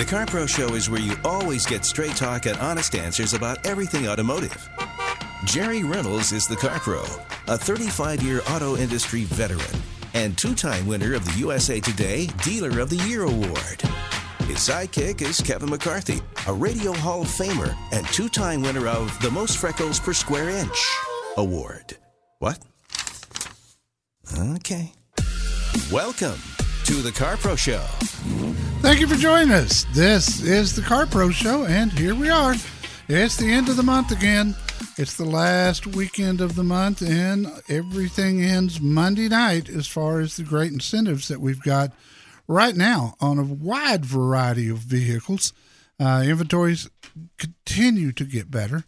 The Car Pro Show is where you always get straight talk and honest answers about everything automotive. Jerry Reynolds is the Car Pro, a 35 year auto industry veteran and two time winner of the USA Today Dealer of the Year Award. His sidekick is Kevin McCarthy, a Radio Hall of Famer and two time winner of the Most Freckles Per Square Inch Award. What? Okay. Welcome to the Car Pro Show. Thank you for joining us. This is the Car Pro Show, and here we are. It's the end of the month again. It's the last weekend of the month, and everything ends Monday night as far as the great incentives that we've got right now on a wide variety of vehicles. Uh, inventories continue to get better.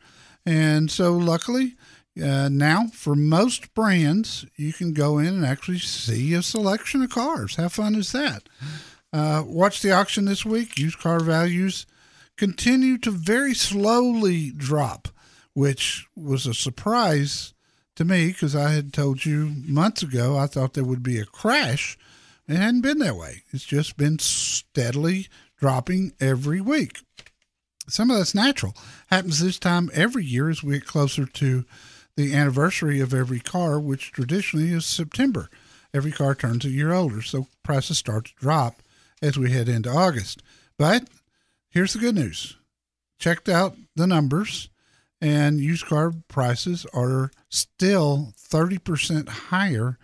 And so, luckily, uh, now for most brands, you can go in and actually see a selection of cars. How fun is that? Uh, watch the auction this week. Used car values continue to very slowly drop, which was a surprise to me because I had told you months ago I thought there would be a crash. It hadn't been that way. It's just been steadily dropping every week. Some of that's natural. Happens this time every year as we get closer to the anniversary of every car, which traditionally is September. Every car turns a year older, so prices start to drop as we head into August. But here's the good news checked out the numbers, and used car prices are still 30% higher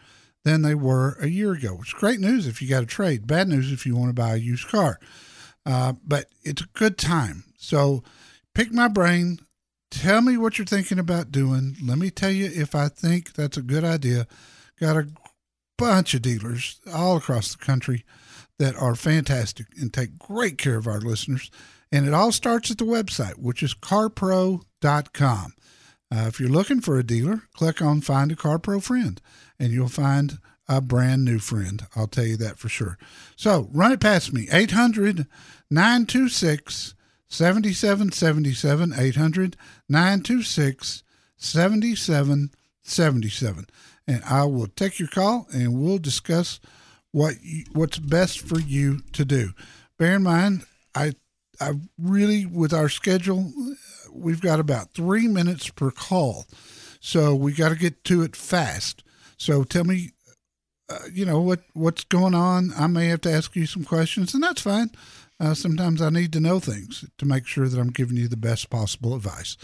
than they were a year ago, which is great news if you got a trade. Bad news if you want to buy a used car. Uh, but it's a good time. So pick my brain. Tell me what you're thinking about doing. Let me tell you if I think that's a good idea. Got a bunch of dealers all across the country that are fantastic and take great care of our listeners. And it all starts at the website, which is carpro.com. Uh, if you're looking for a dealer, click on Find a CarPro Friend, and you'll find a brand new friend. I'll tell you that for sure. So run it past me 800 926 7777. 800 926 7777. And I will take your call and we'll discuss what you, what's best for you to do. Bear in mind, I I really with our schedule, we've got about three minutes per call, so we got to get to it fast. So tell me, uh, you know what what's going on. I may have to ask you some questions, and that's fine. Uh, sometimes I need to know things to make sure that I'm giving you the best possible advice.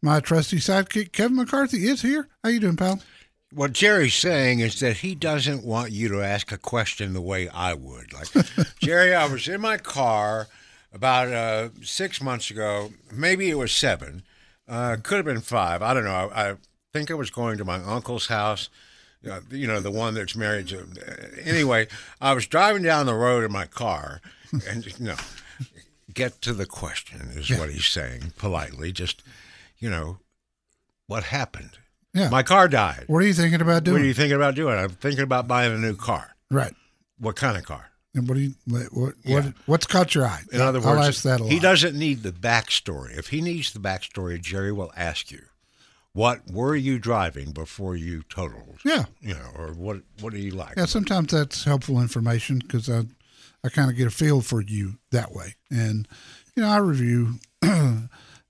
My trusty sidekick Kevin McCarthy is here. How you doing, pal? what Jerry's saying is that he doesn't want you to ask a question the way I would. Like, Jerry, I was in my car about uh, six months ago. Maybe it was seven. Uh, could have been five. I don't know. I, I, think I was going to my uncle's house. Uh, you know, the one that's married to. Anyway, I was driving down the road in my car, and you know, get to the question is yeah. what he's saying politely. Just, you know, what happened? Yeah. My car died. What are you thinking about doing? What are you thinking about doing? I'm thinking about buying a new car. Right. What kind of car? And what do you what what, yeah. what's caught your eye? In other words, I'll ask that a lot. he doesn't need the backstory. If he needs the backstory, Jerry will ask you, "What were you driving before you totaled?" Yeah, you know, or what what do you like? Yeah, sometimes that's helpful information because I I kind of get a feel for you that way, and you know I review. I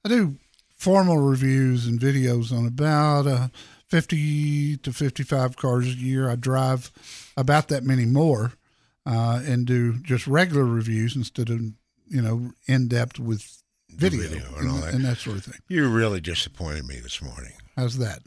do formal reviews and videos on about uh, 50 to 55 cars a year. I drive about that many more uh, and do just regular reviews instead of you know in depth with video, video and and, all that. and that sort of thing. You really disappointed me this morning. How's that?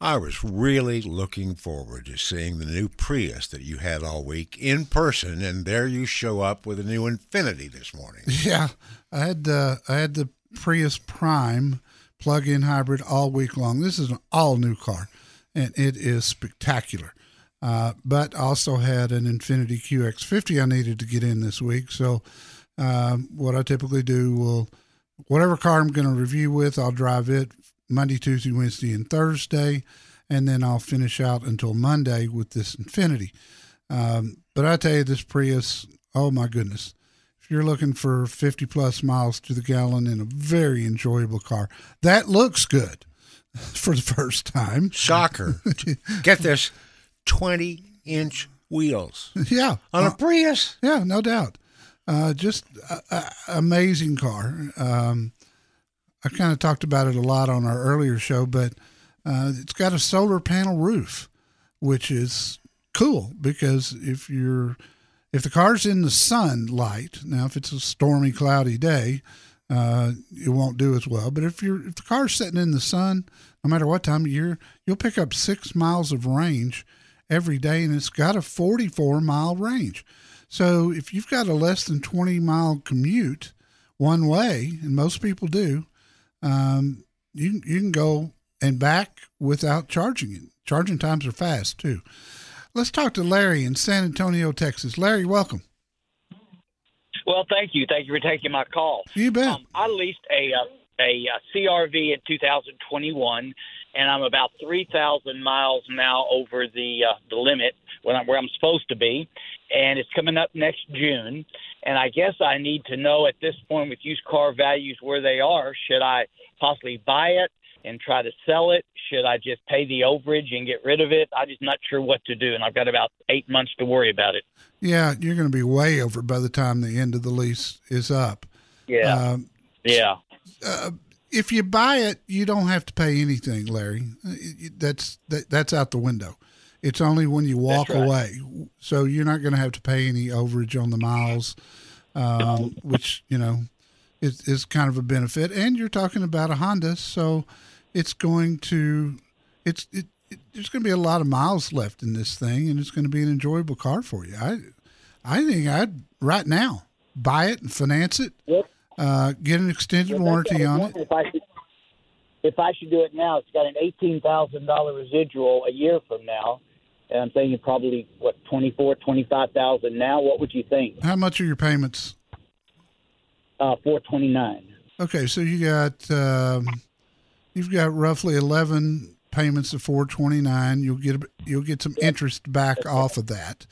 I was really looking forward to seeing the new Prius that you had all week in person, and there you show up with a new Infiniti this morning. Yeah, I had uh, I had the Prius Prime plug-in hybrid all week long. This is an all-new car, and it is spectacular. Uh, but also had an Infiniti QX50 I needed to get in this week. So um, what I typically do will whatever car I'm going to review with, I'll drive it Monday, Tuesday, Wednesday, and Thursday, and then I'll finish out until Monday with this Infiniti. Um, but I tell you, this Prius, oh my goodness. If you're looking for 50 plus miles to the gallon in a very enjoyable car, that looks good for the first time. Shocker. Get this 20 inch wheels Yeah. on a Uh, Prius. yeah, no doubt. Uh, just a, a, amazing car. Um, I kind of talked about it a lot on our earlier show, but uh, it's got a solar panel roof, which is cool because if you're if the car's in the sunlight, now if it's a stormy, cloudy day, uh, it won't do as well. But if you're if the car's sitting in the sun, no matter what time of year, you'll pick up six miles of range every day, and it's got a 44 mile range. So if you've got a less than 20 mile commute one way, and most people do, um, you you can go and back without charging it. Charging times are fast too. Let's talk to Larry in San Antonio, Texas. Larry, welcome. Well, thank you. Thank you for taking my call. You bet. Um, I leased a uh, a, uh CRV in 2021, and I'm about 3,000 miles now over the uh, the limit when I'm, where I'm supposed to be, and it's coming up next June. And I guess I need to know at this point with used car values where they are. Should I possibly buy it and try to sell it? Should I just pay the overage and get rid of it? I'm just not sure what to do, and I've got about eight months to worry about it. yeah, you're going to be way over by the time the end of the lease is up. Yeah, Um, yeah. If you buy it, you don't have to pay anything, Larry. Uh, That's that, that's out the window. It's only when you walk right. away, so you're not going to have to pay any overage on the miles, um, which you know is, is kind of a benefit. And you're talking about a Honda, so it's going to it's it, it there's going to be a lot of miles left in this thing, and it's going to be an enjoyable car for you. I I think I'd right now buy it and finance it. Yep. Uh, get an extended Well, warranty on it. If I, should, if I should do it now, it's got an eighteen thousand dollar residual a year from now, and I'm thinking probably what twenty four, twenty five thousand now. What would you think? How much are your payments? Uh, four twenty nine. Okay, so you got um, you've got roughly eleven payments of four twenty nine. You'll get you'll get some interest back off of that.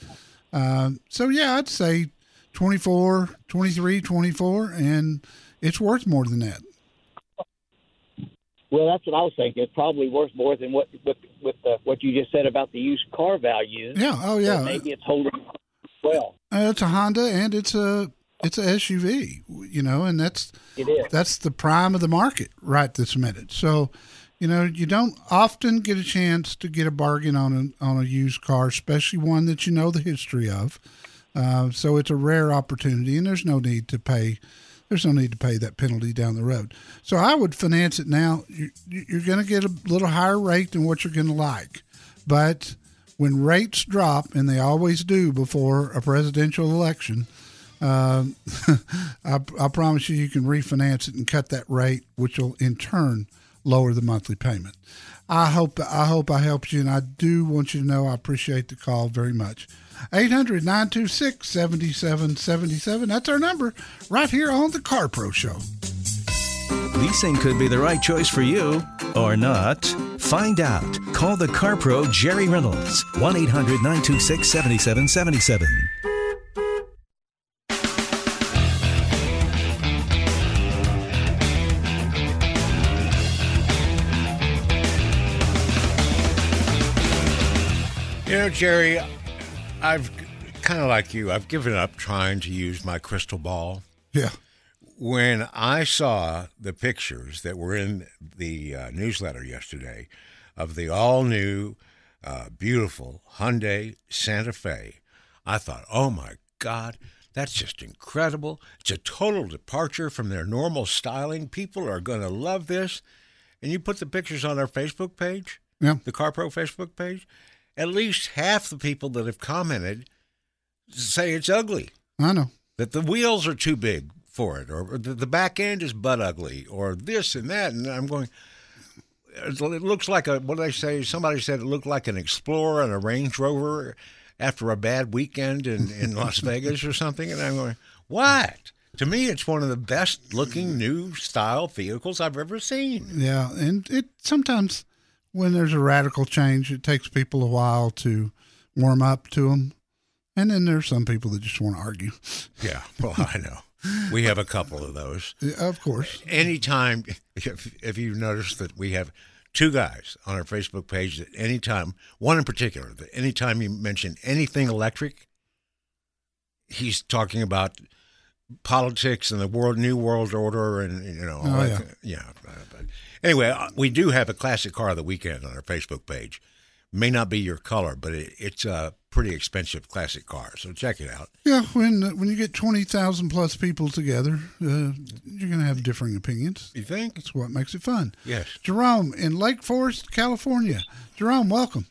Um, so yeah, I'd say 24, 23, 24, and it's worth more than that. Well, that's what I was thinking. It's probably worth more than what with with the, what you just said about the used car values. Yeah. Oh So yeah. maybe it's holding well. Uh, it's a Honda and it's a it's a SUV. You know, and that's It is. that's the prime of the market right this minute. So, you know, you don't often get a chance to get a bargain on a, on a used car, especially one that you know the history of. Uh, so it's a rare opportunity, and there's no need to pay. There's no need to pay that penalty down the road. So I would finance it now. You- You're going to get a little higher rate than what you're going to like, but when rates drop, and they always do before a presidential election, um, I, I promise you, you can refinance it and cut that rate, which will in turn lower the monthly payment. I hope I hope I helped you, and I do want you to know I appreciate the call very much. 800 926 7777. That's our number right here on the Car Pro Show. Leasing could be the right choice for you or not. Find out. Call the Car Pro Jerry Reynolds. 1 800 926 7777. You know, Jerry, I've kind of like you, I've given up trying to use my crystal ball. Yeah. When I saw the pictures that were in the uh, newsletter yesterday of the all new, uh, beautiful Hyundai Santa Fe, I thought, oh my God, that's just incredible. It's a total departure from their normal styling. People are going to love this. And you put the pictures on our Facebook page, Yeah. the CarPro Facebook page. At least half the people that have commented say it's ugly, I know. that the wheels are too big for it, or the, the back end is butt ugly, or this and that. And I'm going, it looks like a, what did I say? Somebody said it looked like an Explorer and a Range Rover after a bad weekend in, in Las Vegas or something. And I'm going, what? To me, it's one of the best looking new style vehicles I've ever seen. Yeah, and it sometimes when there's a radical change, it takes people a while to warm up to them, and then there's some people that just want to argue. Yeah, well, I know. We have a couple of those. Yeah, of course. Anytime, if, if you notice that we have two guys on our Facebook page that anytime, one in particular, that anytime you mention anything electric, he's talking about politics and the world, new world order, and you know, all Oh, yeah. kind- yeah. uh, But anyway, uh, we do have a classic car of the weekend on our Facebook page. May not be your color, but it, it's a pretty expensive classic car, so check it out. Yeah, when when you get twenty thousand plus people together, uh, you're going to have differing opinions. You think? That's what makes it fun. Yes. Jerome in Lake Forest, California. Jerome, welcome.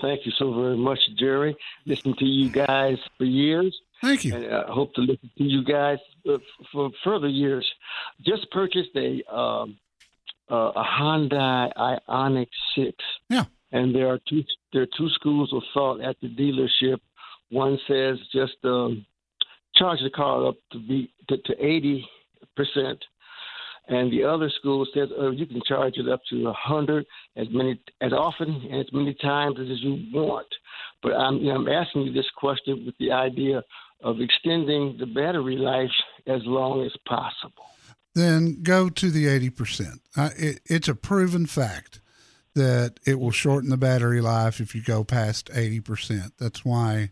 Thank you so very much, Jerry. Listened to you guys for years, Thank you. and I hope to listen to you guys uh, for further years. Just purchased a um, uh, a Hyundai Ioniq Six, Yeah. and there are two there are two schools of thought at the dealership. One says just um, charge the car up to be to, to eighty percent, and the other school says uh, you can charge it up to a hundred as many as often and as many times as you want. But I'm you know, I'm asking you this question with the idea of extending the battery life as long as possible. then go to the 80%. Uh, it, it's a proven fact that it will shorten the battery life if you go past 80%. That's why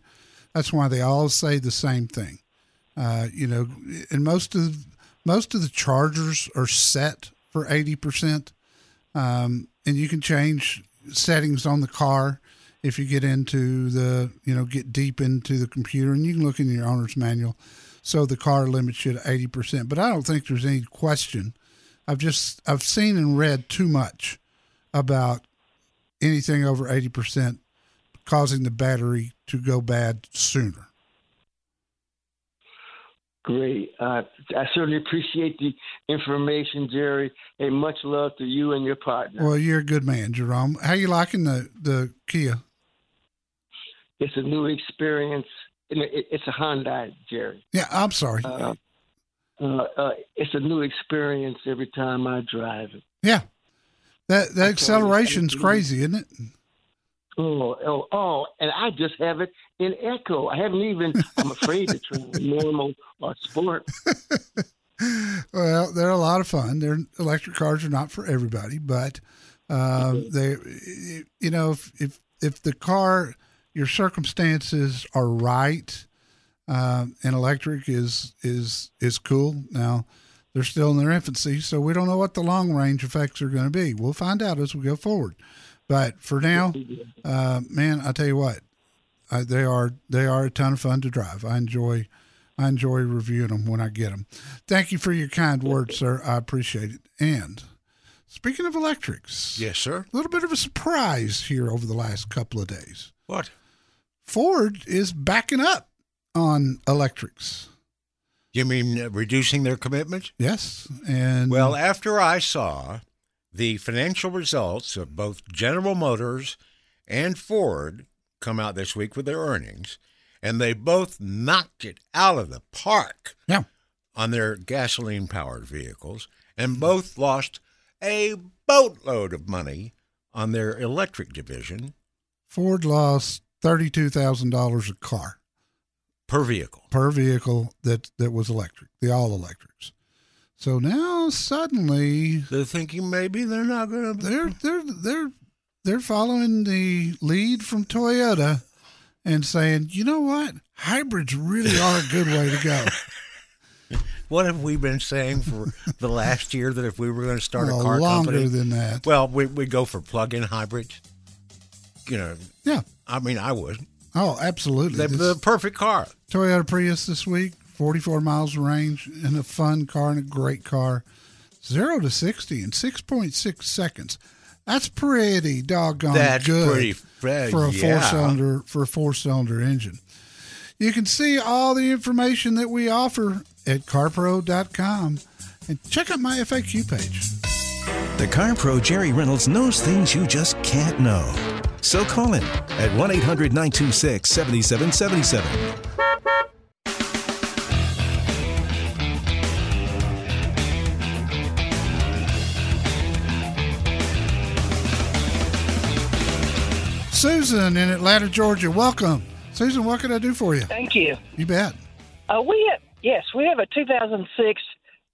that's why they all say the same thing. Uh, you know, and most of most of the chargers are set for 80%. Um, and you can change settings on the car if you get into the, you know, get deep into the computer and you can look in your owner's manual. So the car limits you to 80%. But I don't think there's any question. I've just, I've seen and read too much about anything over 80% causing the battery to go bad sooner. Great. Uh, I certainly appreciate the information, Jerry. And much love to you and your partner. Well, you're a good man, Jerome. How you liking the, the Kia? It's a new experience. It's a Hyundai, Jerry. Yeah, I'm sorry. Uh, uh, uh, it's a new experience every time I drive it. yeah. That, that acceleration's crazy, isn't it? Oh, oh, oh, and I just have it in Echo. I haven't even, I'm afraid to try normal or sport. Well, they're a lot of fun. They're electric cars are not for everybody, but um, they, you know, if, if if the car, your circumstances are right, um, and electric is is is cool. Now, they're still in their infancy, so we don't know what the long range effects are going to be. We'll find out as we go forward. But for now, uh, man, I tell you what, I, they are they are a ton of fun to drive. I enjoy I enjoy reviewing them when I get them. Thank you for your kind words, sir. I appreciate it. And speaking of electrics, Yes, sir. a little bit of a surprise here over the last couple of days. What? Ford is backing up on electrics. You mean reducing their commitment? Yes, and Well, after I saw the financial results of both General Motors and Ford come out this week with their earnings, and they both knocked it out of the park yeah, on their gasoline powered vehicles, and both lost a boatload of money on their electric division Ford lost thirty-two thousand dollars a car per vehicle. per vehicle that that was electric, the all electrics. So now suddenly They're thinking maybe they're not going to. they're they're they're they're following the lead from Toyota and saying, you know what, hybrids really are a good way to go. What have we been saying for the last year that if we were going to start Well, a car longer company, than that. well, we we go for plug-in hybrids. You know, yeah, I mean, I would. Oh, absolutely. The, This the perfect car. Toyota Prius this week, 44 miles of range, and a fun car and a great car. Zero to 60 in 6.6 seconds. That's pretty doggone That's good pretty fa- for a yeah. four cylinder for a four cylinder engine. You can see all the information that we offer at carpro.com and check out my FAQ page. The Car Pro Jerry Reynolds knows things you just can't know. So call him at 1 800 926 7777. Susan in Atlanta, Georgia, welcome. Susan, what can I do for you? Thank you. You bet. Uh, we have, yes, we have a 2006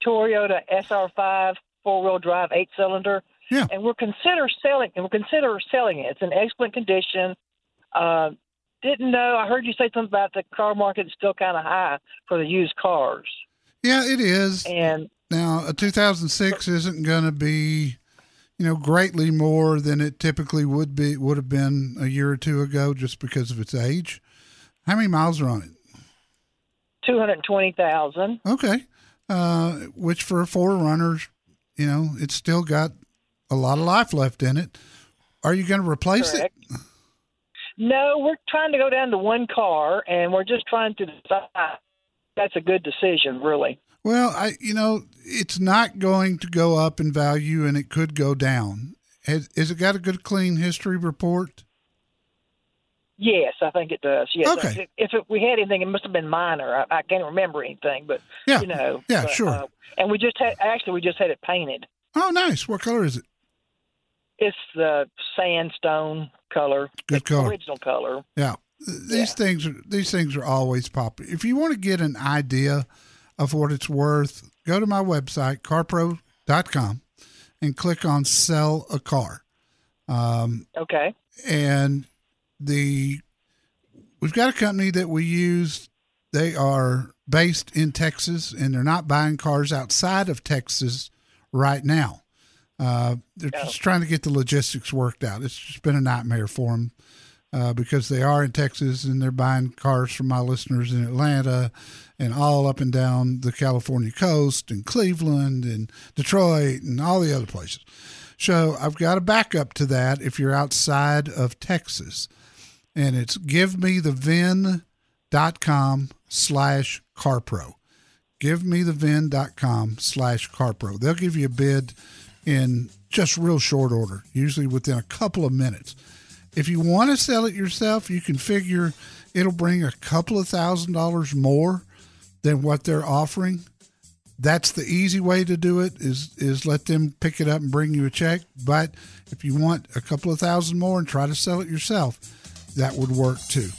Toyota SR5 four wheel drive eight cylinder, Yeah. and we'll consider selling and we're consider selling it. It's in excellent condition. Uh, didn't know. I heard you say something about the car market is still kind of high for the used cars, Yeah, it is. and Now, a 2006 isn't going to be, you know, greatly more than it typically would be would have been a year or two ago, just because of its age. How many miles are on it? two hundred twenty thousand. Okay, uh, which for a 4Runner, you know, it's still got a lot of life left in it. Are you going to replace Correct. it? No, we're trying to go down to one car, and we're just trying to decide. That's a good decision, really. Well, I, you know, it's not going to go up in value, and it could go down. Has, has it got a good clean history report? Yes, I think it does. Yes. Okay. If, if we had anything, it must have been minor. I, I can't remember anything, but Yeah. you know. Yeah, but, sure. uh, and we just had actually we just had it painted. Oh, nice. What color is it? It's the sandstone color. Good color. Original color. Yeah, these Yeah. things are these things are always popular. If you want to get an idea of what it's worth, go to my website carpro.com and click on sell a car. Um, Okay. and the we've got a company that we use. They are based in Texas, and they're not buying cars outside of Texas right now. Uh, they're just trying to get the logistics worked out. It's just been a nightmare for them uh, because they are in Texas and they're buying cars from my listeners in Atlanta and all up and down the California coast and Cleveland and Detroit and all the other places. So I've got a backup to that if you're outside of Texas. And it's give me the givemethevin.com slash carpro. Givemethevin.com slash carpro. They'll give you a bid in just real short order, usually within a couple of minutes. If you want to sell it yourself, you can figure it'll bring a couple of thousand dollars more than what they're offering. That's the easy way to do it is is let them pick it up and bring you a check. But if you want a couple of thousand more and try to sell it yourself, that would work too.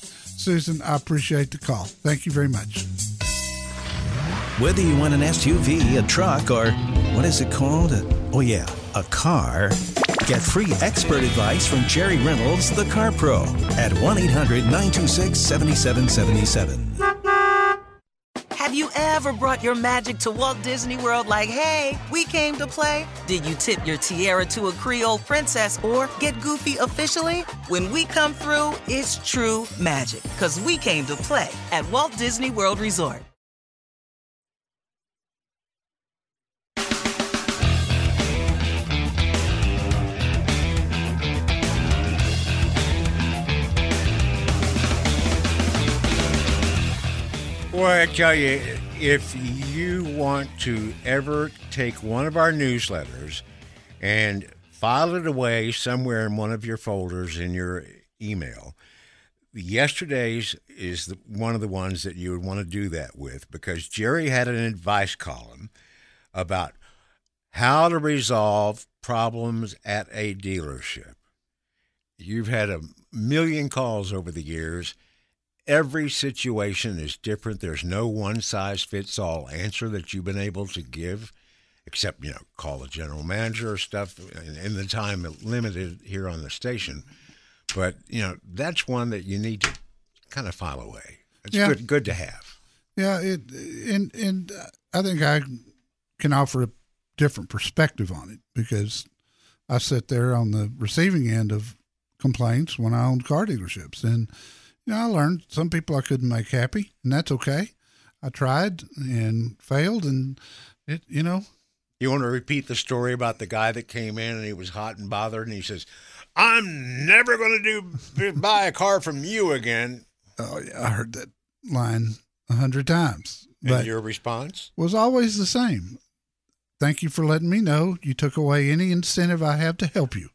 Susan, I appreciate the call. Thank you very much. Whether you want an SUV, a truck, or what is it called? A- oh, yeah, a car. Get free expert advice from Jerry Reynolds, the Car Pro, at 1 800 926 7777. Have you ever brought your magic to Walt Disney World like, hey, we came to play? Did you tip your tiara to a Creole princess or get goofy officially? When we come through, it's true magic because we came to play at Walt Disney World Resort. I tell you, if you want to ever take one of our newsletters and file it away somewhere in one of your folders in your email, yesterday's is the, one of the ones that you would want to do that with because Jerry had an advice column about how to resolve problems at a dealership. You've had a million calls over the years every situation is different. There's no one size fits all answer that you've been able to give, except, you know, call the general manager or stuff in, in the time limited here on the station. But, you know, that's one that you need to kind of file away. It's Yeah. good, good to have. Yeah, it and and I think I can offer a different perspective on it because I sit there on the receiving end of complaints when I owned car dealerships, and you know, I learned some people I couldn't make happy, and that's okay. I tried and failed, and it, you know, You want to repeat the story about the guy that came in and he was hot and bothered and he says, "I'm never going to do buy a car from you again." oh, yeah, I heard that line a hundred times, but and your response? was always the same. Thank you for letting me know. You took away any incentive I have to help you.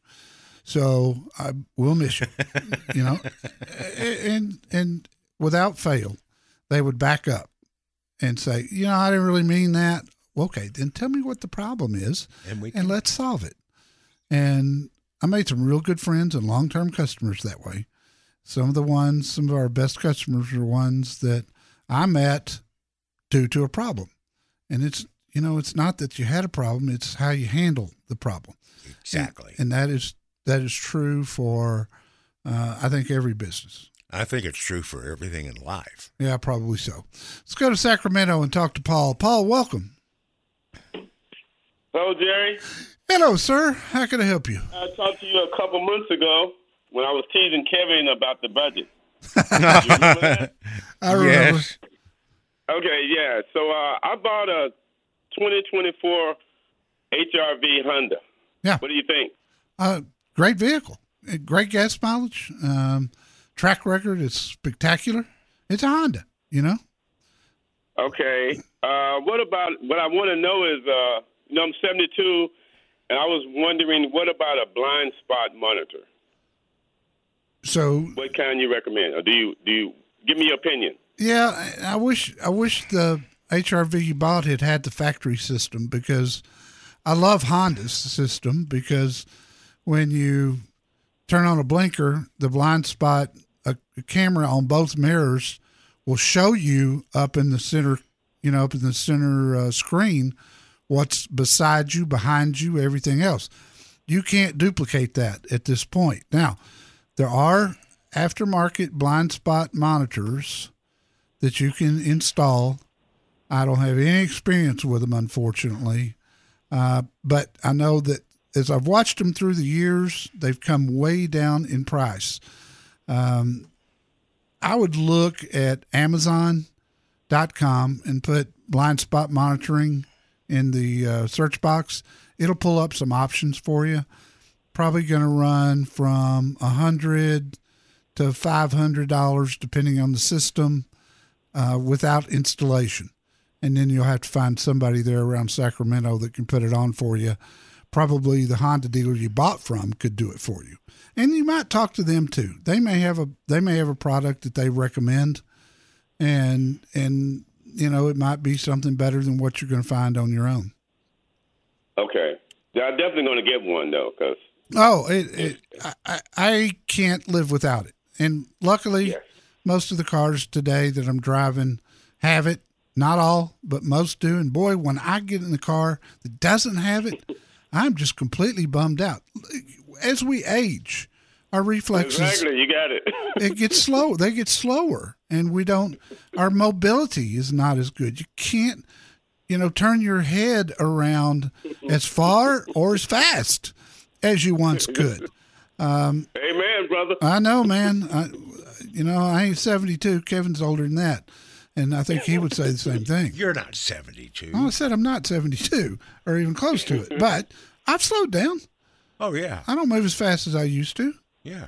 So I will miss you. you know, and and without fail, they would back up and say, you know, I didn't really mean that. Okay, then tell me what the problem is, And we and let's solve it. And I made some real good friends and long term customers that way. Some of the ones, some of our best customers are ones that I met due to a problem. And it's, you know, it's not that you had a problem, it's how you handle the problem. Exactly. And that is, that is true for, uh, I think, every business. I think it's true for everything in life. Yeah, probably so. Let's go to Sacramento and talk to Paul. Paul, welcome. Hello, Jerry. Hello, sir. How can I help you? I talked to you a couple months ago when I was teasing Kevin about the budget. You remember that? I remember. Yes. Okay, yeah. So uh, I bought a 2024 HRV Honda. Yeah. What do you think? Uh, great vehicle, great gas mileage, um, track record is spectacular. It's a Honda, you know. Okay. Uh, what about what I want to know is, uh, you know, I'm 72, and I was wondering, what about a blind spot monitor? So What kind you recommend, or do you do you give me your opinion? yeah, I I wish I wish the HRV you bought had had the factory system because I love Honda's system because when you turn on a blinker, the blind spot, a, camera on both mirrors will show you up in the center, you know, up in the center uh, screen, what's beside you, behind you, everything else. You can't duplicate that at this point. Now, there are aftermarket blind spot monitors that you can install. I don't have any experience with them, unfortunately, uh, but I know that as I've watched them through the years, they've come way down in price. Um, I would look at Amazon.com and put blind spot monitoring in the uh, search box. It'll pull up some options for you. Probably going to run from a hundred to five hundred dollars, depending on the system, uh, without installation. And then you'll have to find somebody there around Sacramento that can put it on for you. Probably the Honda dealer you bought from could do it for you, and you might talk to them too. They may have a they may have a product that they recommend, and and you know it might be something better than what you're going to find on your own. Okay. I'm definitely going to get one though, because Oh, it, it I, I- I can't live without it. And luckily, Yes. most of the cars today that I'm driving have it. Not all, but most do. And boy, when I get in the car that doesn't have it, I'm just completely bummed out. As we age, our reflexes exactly, you got it. it gets slow. They get slower, and we don't. Our mobility is not as good. You can't, you know, turn your head around as far or as fast as you once could. Um, Amen, brother. I know, man. I, you know, I ain't seventy two. Kevin's older than that, and I think he would say the same thing. You're not 72. Well, I said I'm not seventy two or even close to it, but I've slowed down. Oh, yeah. I don't move as fast as I used to. Yeah.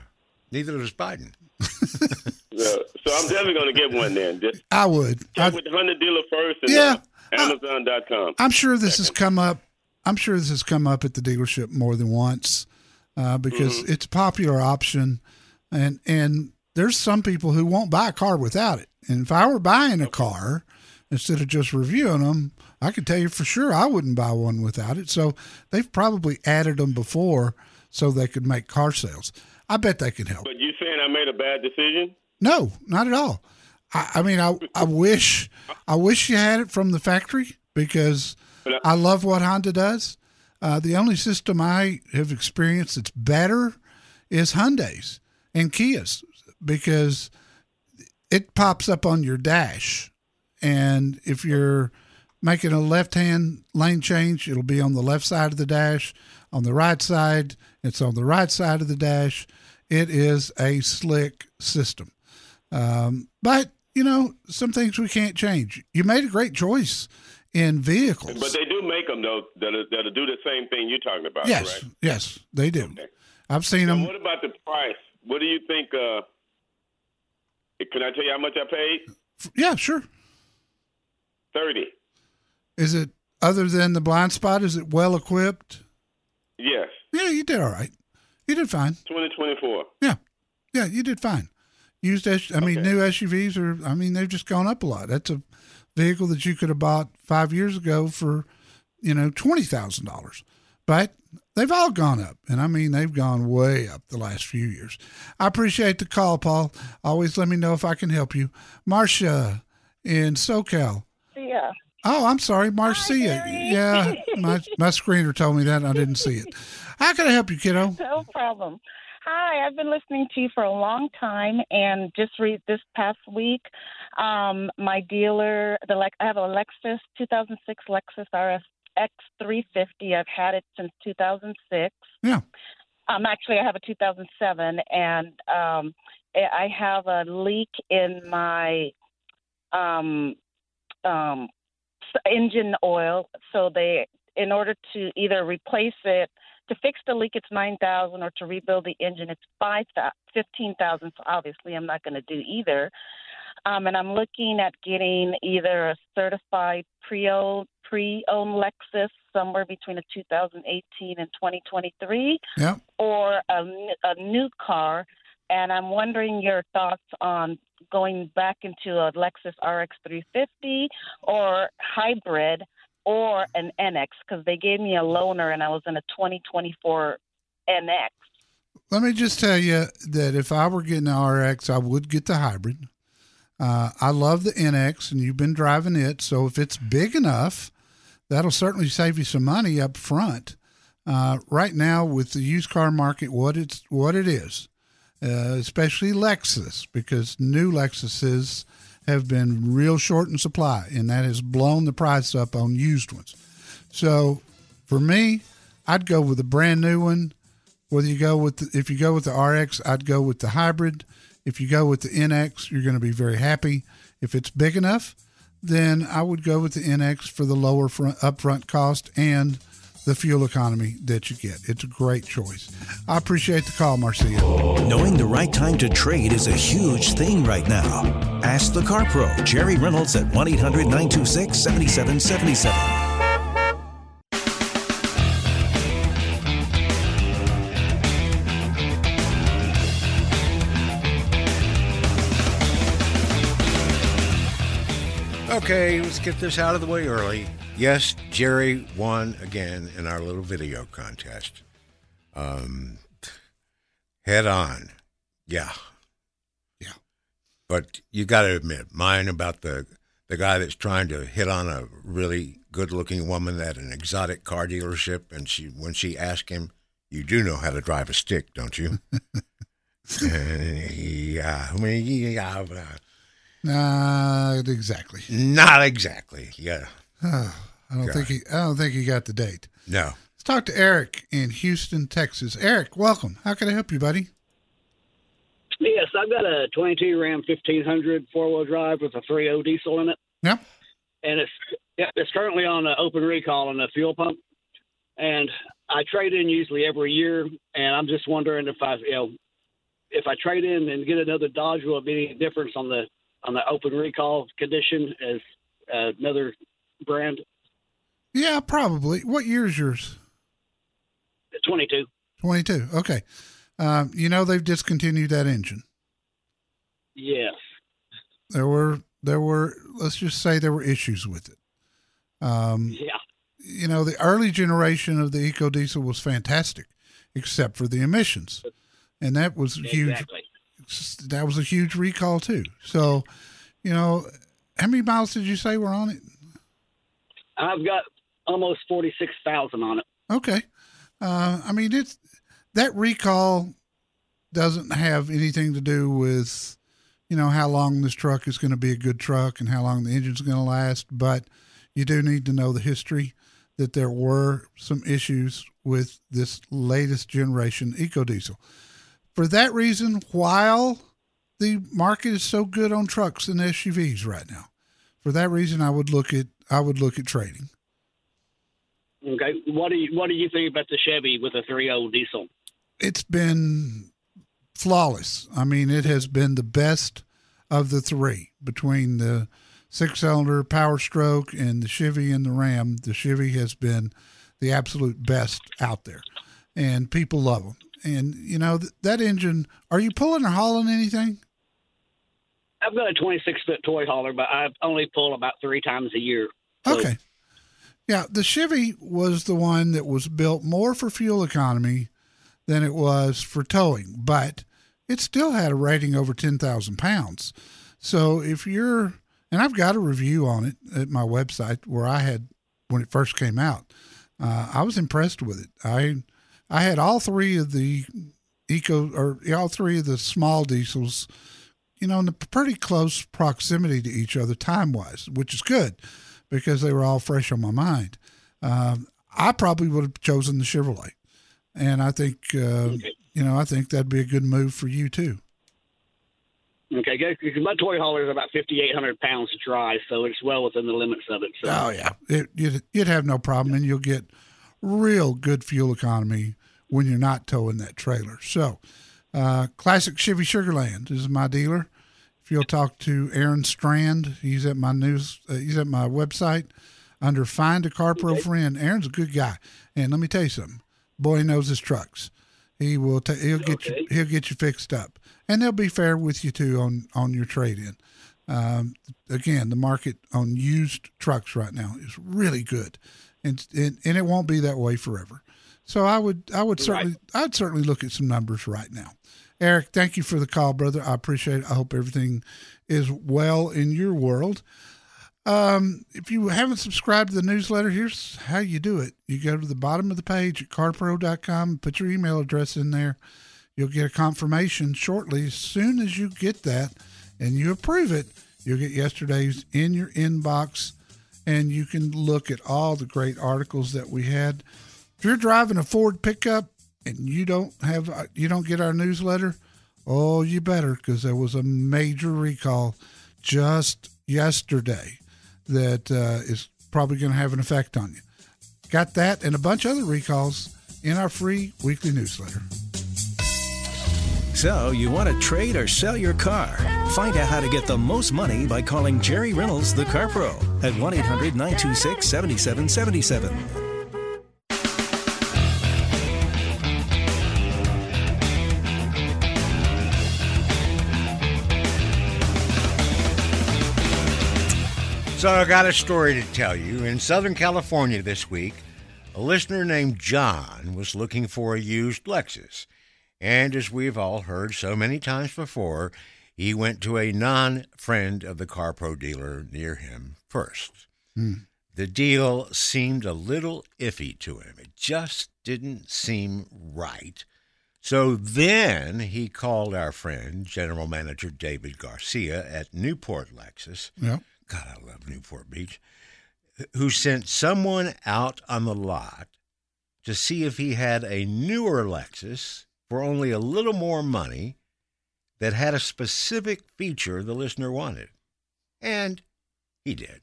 Neither does Biden. So, so I'm definitely going to get one then. Just I would. check I, with the Honda dealer first and Yeah. Amazon.com. I'm sure this has come up. I'm sure this has come up at the dealership more than once uh, because it's a popular option, and and there's some people who won't buy a car without it. And if I were buying a car instead of just reviewing them, I could tell you for sure I wouldn't buy one without it. So they've probably added them before so they could make car sales. I bet they can help. But you saying I made a bad decision? No, not at all. I, I mean, I, I wish, I wish you had it from the factory because I love what Honda does. Uh, the only system I have experienced that's better is Hyundai's and Kia's because it pops up on your dash, and if you're making a left-hand lane change, it'll be on the left side of the dash. On the right side, it's on the right side of the dash. It is a slick system. Um, but you know, some things we can't change. You made a great choice in vehicles. But they do make them though that'll, that'll do the same thing you're talking about. yes, correct? yes, they do. Okay. I've seen them. what about the price? What do you think? Uh, can I tell you how much I paid? Yeah, sure. Thirty. Is it other than the blind spot? Is it well equipped? Yes, Yeah, you did all right. You did fine. twenty twenty four. Yeah, yeah, you did fine. Used, S- I mean, Okay. new SUVs are. I mean, they've just gone up a lot. That's a vehicle that you could have bought five years ago for, you know, twenty thousand dollars. But they've all gone up, and I mean, they've gone way up the last few years. I appreciate the call, Paul. Always let me know if I can help you, Marcia in SoCal. Yeah. Oh, I'm sorry, Marcia. Gary. Yeah, my my screener told me that, and I didn't see it. How can I help you, kiddo? No problem. Hi, I've been listening to you for a long time, and just re- this past week, um, my dealer, the I have a Lexus 2006 Lexus RS X350. I've had it since 2006. Yeah. Um, actually, I have a 2007, and um, I I have a leak in my um, um, engine oil. So they, in order to either replace it, to fix the leak, it's nine thousand, or to rebuild the engine, it's five fifteen thousand. So obviously, I'm not going to do either. Um, and I'm looking at getting either a certified pre-owned pre-owned Lexus somewhere between a 2018 and 2023, Yeah. or a new car. And I'm wondering your thoughts on going back into a Lexus RX 350 or hybrid or an NX because they gave me a loaner and I was in a 2024 NX. Let me just tell you that if I were getting an RX, I would get the hybrid. Uh, I love the NX, and you've been driving it. So if it's big enough, that'll certainly save you some money up front. Uh, right now, with the used car market, what it's what it is, uh, especially Lexus, because new Lexuses have been real short in supply, and that has blown the price up on used ones. So, for me, I'd go with a brand new one. Whether you go with the, if you go with the RX, I'd go with the hybrid. If you go with the NX, you're going to be very happy. If it's big enough, then I would go with the NX for the lower front, upfront cost and the fuel economy that you get. It's a great choice. I appreciate the call, Marcia. Knowing the right time to trade is a huge thing right now. Ask the Car Pro, Jerry Reynolds at 1 800 926 7777. Okay, let's get this out of the way early. Yes, Jerry won again in our little video contest. Um, head on. Yeah. Yeah. But you got to admit, mine about the the guy that's trying to hit on a really good-looking woman at an exotic car dealership, and she when she asked him, "You do know how to drive a stick, don't you?" And yeah, I mean, yeah, uh, Not exactly. not exactly. Yeah, I don't God. think he. I don't think he got the date. no. Let's talk to Eric in Houston, Texas. Eric, welcome. How can I help you, buddy? Yes, I've got a 22 Ram 1500 four wheel drive with a 3.0 diesel in it, Yep. and it's yeah, it's currently on an open recall on a fuel pump. And I trade in usually every year, and I'm just wondering if I you know if I trade in and get another Dodge, will it be any difference on the on the open recall condition as uh, another brand? Yeah, probably. What year's yours? 22. 22. Okay. Um, you know they've discontinued that engine. Yes. There were there were let's just say there were issues with it. Um, Yeah. you know the early generation of the Eco Diesel was fantastic, except for the emissions, and that was huge. Exactly. That was a huge recall too. So, you know, how many miles did you say were on it? I've got almost 46,000 on it. Okay. Uh, I mean, it's that recall doesn't have anything to do with, you know, how long this truck is going to be a good truck and how long the engine's going to last. But you do need to know the history that there were some issues with this latest generation EcoDiesel. For that reason, while the market is so good on trucks and SUVs right now. For that reason, I would look at I would look at trading. Okay, what do you what do you think about the Chevy with a three old diesel? It's been flawless. I mean, it has been the best of the three between the six cylinder Power Stroke and the Chevy and the Ram. The Chevy has been the absolute best out there, and people love them. And you know th- that engine. Are you pulling or hauling anything? I've got a 26 foot toy hauler, but I only pull about three times a year. So Okay. Yeah, the Chevy was the one that was built more for fuel economy than it was for towing, but it still had a rating over 10,000 pounds. So if you're, and I've got a review on it at my website where I had, when it first came out, uh, I was impressed with it. I, I had all three of the eco, or all three of the small diesels you know, in a pretty close proximity to each other time wise, which is good because they were all fresh on my mind. Um, I probably would have chosen the Chevrolet. And I think, uh, you know, I think that'd be a good move for you too. Okay, because my toy hauler is about 5,800 pounds to drive, so it's well within the limits of it. So. Oh, yeah. It, you'd, you'd have no problem and you'll get real good fuel economy when you're not towing that trailer. So, uh, Classic Chevy Sugar Land is my dealer. If you'll talk to Aaron Strand, he's at my news, uh, he's at my website under Find a Car Pro Friend. Aaron's a good guy, and let me tell you something. Boy, he knows his trucks. He will. Ta- he'll get you. He'll get you fixed up, and they'll be fair with you too on on your trade in. Um, again, the market on used trucks right now is really good, and and, and it won't be that way forever. So I would I would certainly I'd certainly look at some numbers right now. Eric, thank you for the call, brother. I appreciate it. I hope everything is well in your world. Um, if you haven't subscribed to the newsletter, here's how you do it. You go to the bottom of the page at carpro.com, put your email address in there. You'll get a confirmation shortly. As soon as you get that and you approve it, you'll get yesterday's in your inbox and you can look at all the great articles that we had. If you're driving a Ford pickup and you don't have uh, you don't get our newsletter, oh, you better because there was a major recall just yesterday that uh, is probably going to have an effect on you. Got that and a bunch of other recalls in our free weekly newsletter. So, you want to trade or sell your car? Find out how to get the most money by calling Jerry Reynolds, the Car Pro, at 1 800 926 7777. So I got a story to tell you. In Southern California this week, a listener named John was looking for a used Lexus. And as we've all heard so many times before, he went to a non friend of the car pro dealer near him first. Hmm. The deal seemed a little iffy to him. It just didn't seem right. So then he called our friend, General Manager David Garcia at Newport Lexus. Yeah. God, I love Newport Beach. Who sent someone out on the lot to see if he had a newer Lexus for only a little more money that had a specific feature the listener wanted. And he did.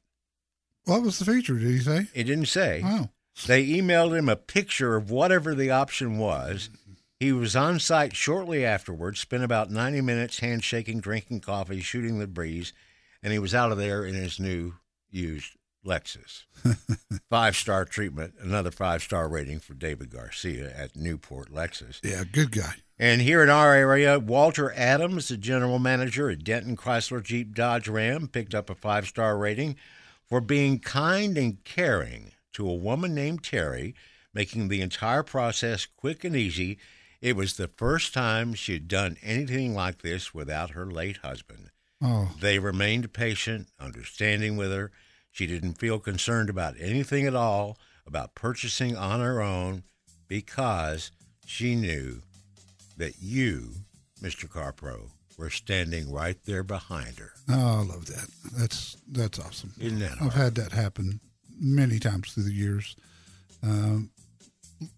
What was the feature? Did he say? It didn't say. Wow. They emailed him a picture of whatever the option was. He was on site shortly afterwards, spent about 90 minutes handshaking, drinking coffee, shooting the breeze, and he was out of there in his new used Lexus. five star treatment, another five star rating for David Garcia at Newport Lexus. Yeah, good guy. And here in our area, Walter Adams, the general manager at Denton Chrysler Jeep Dodge Ram, picked up a five star rating for being kind and caring to a woman named Terry, making the entire process quick and easy. It was the first time she'd done anything like this without her late husband. Oh, They remained patient, understanding with her. She didn't feel concerned about anything at all about purchasing on her own because she knew that you, Mr. Carpro, were standing right there behind her. oh, I love that. That's that's awesome. Isn't that I've had that happen many times through the years. Um,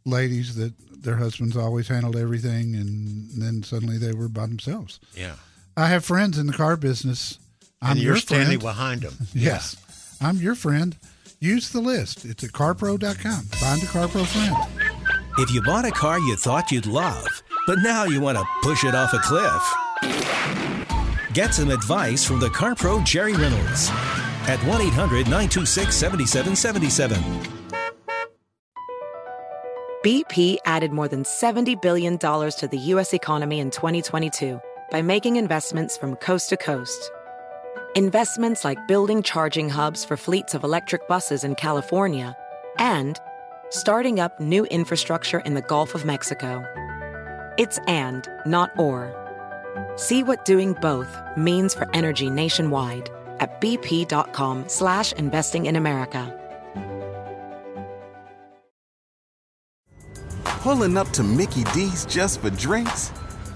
ladies that their husbands always handled everything, and then suddenly they were by themselves. Yeah. I have friends in the car business. I'm and you're your standing friend. behind them. Yes, I'm your friend. Use the list. It's at carpro.com. Find a CarPro friend. If you bought a car you thought you'd love, but now you want to push it off a cliff, get some advice from the CarPro Jerry Reynolds at 1 800 926 7777. BP added more than $70 billion to the U.S. economy in 2022 by making investments from coast to coast. Investments like building charging hubs for fleets of electric buses in California and starting up new infrastructure in the Gulf of Mexico. It's and, not or. See what doing both means for energy nationwide at bp.com slash investing in America. Pulling up to Mickey D's just for drinks?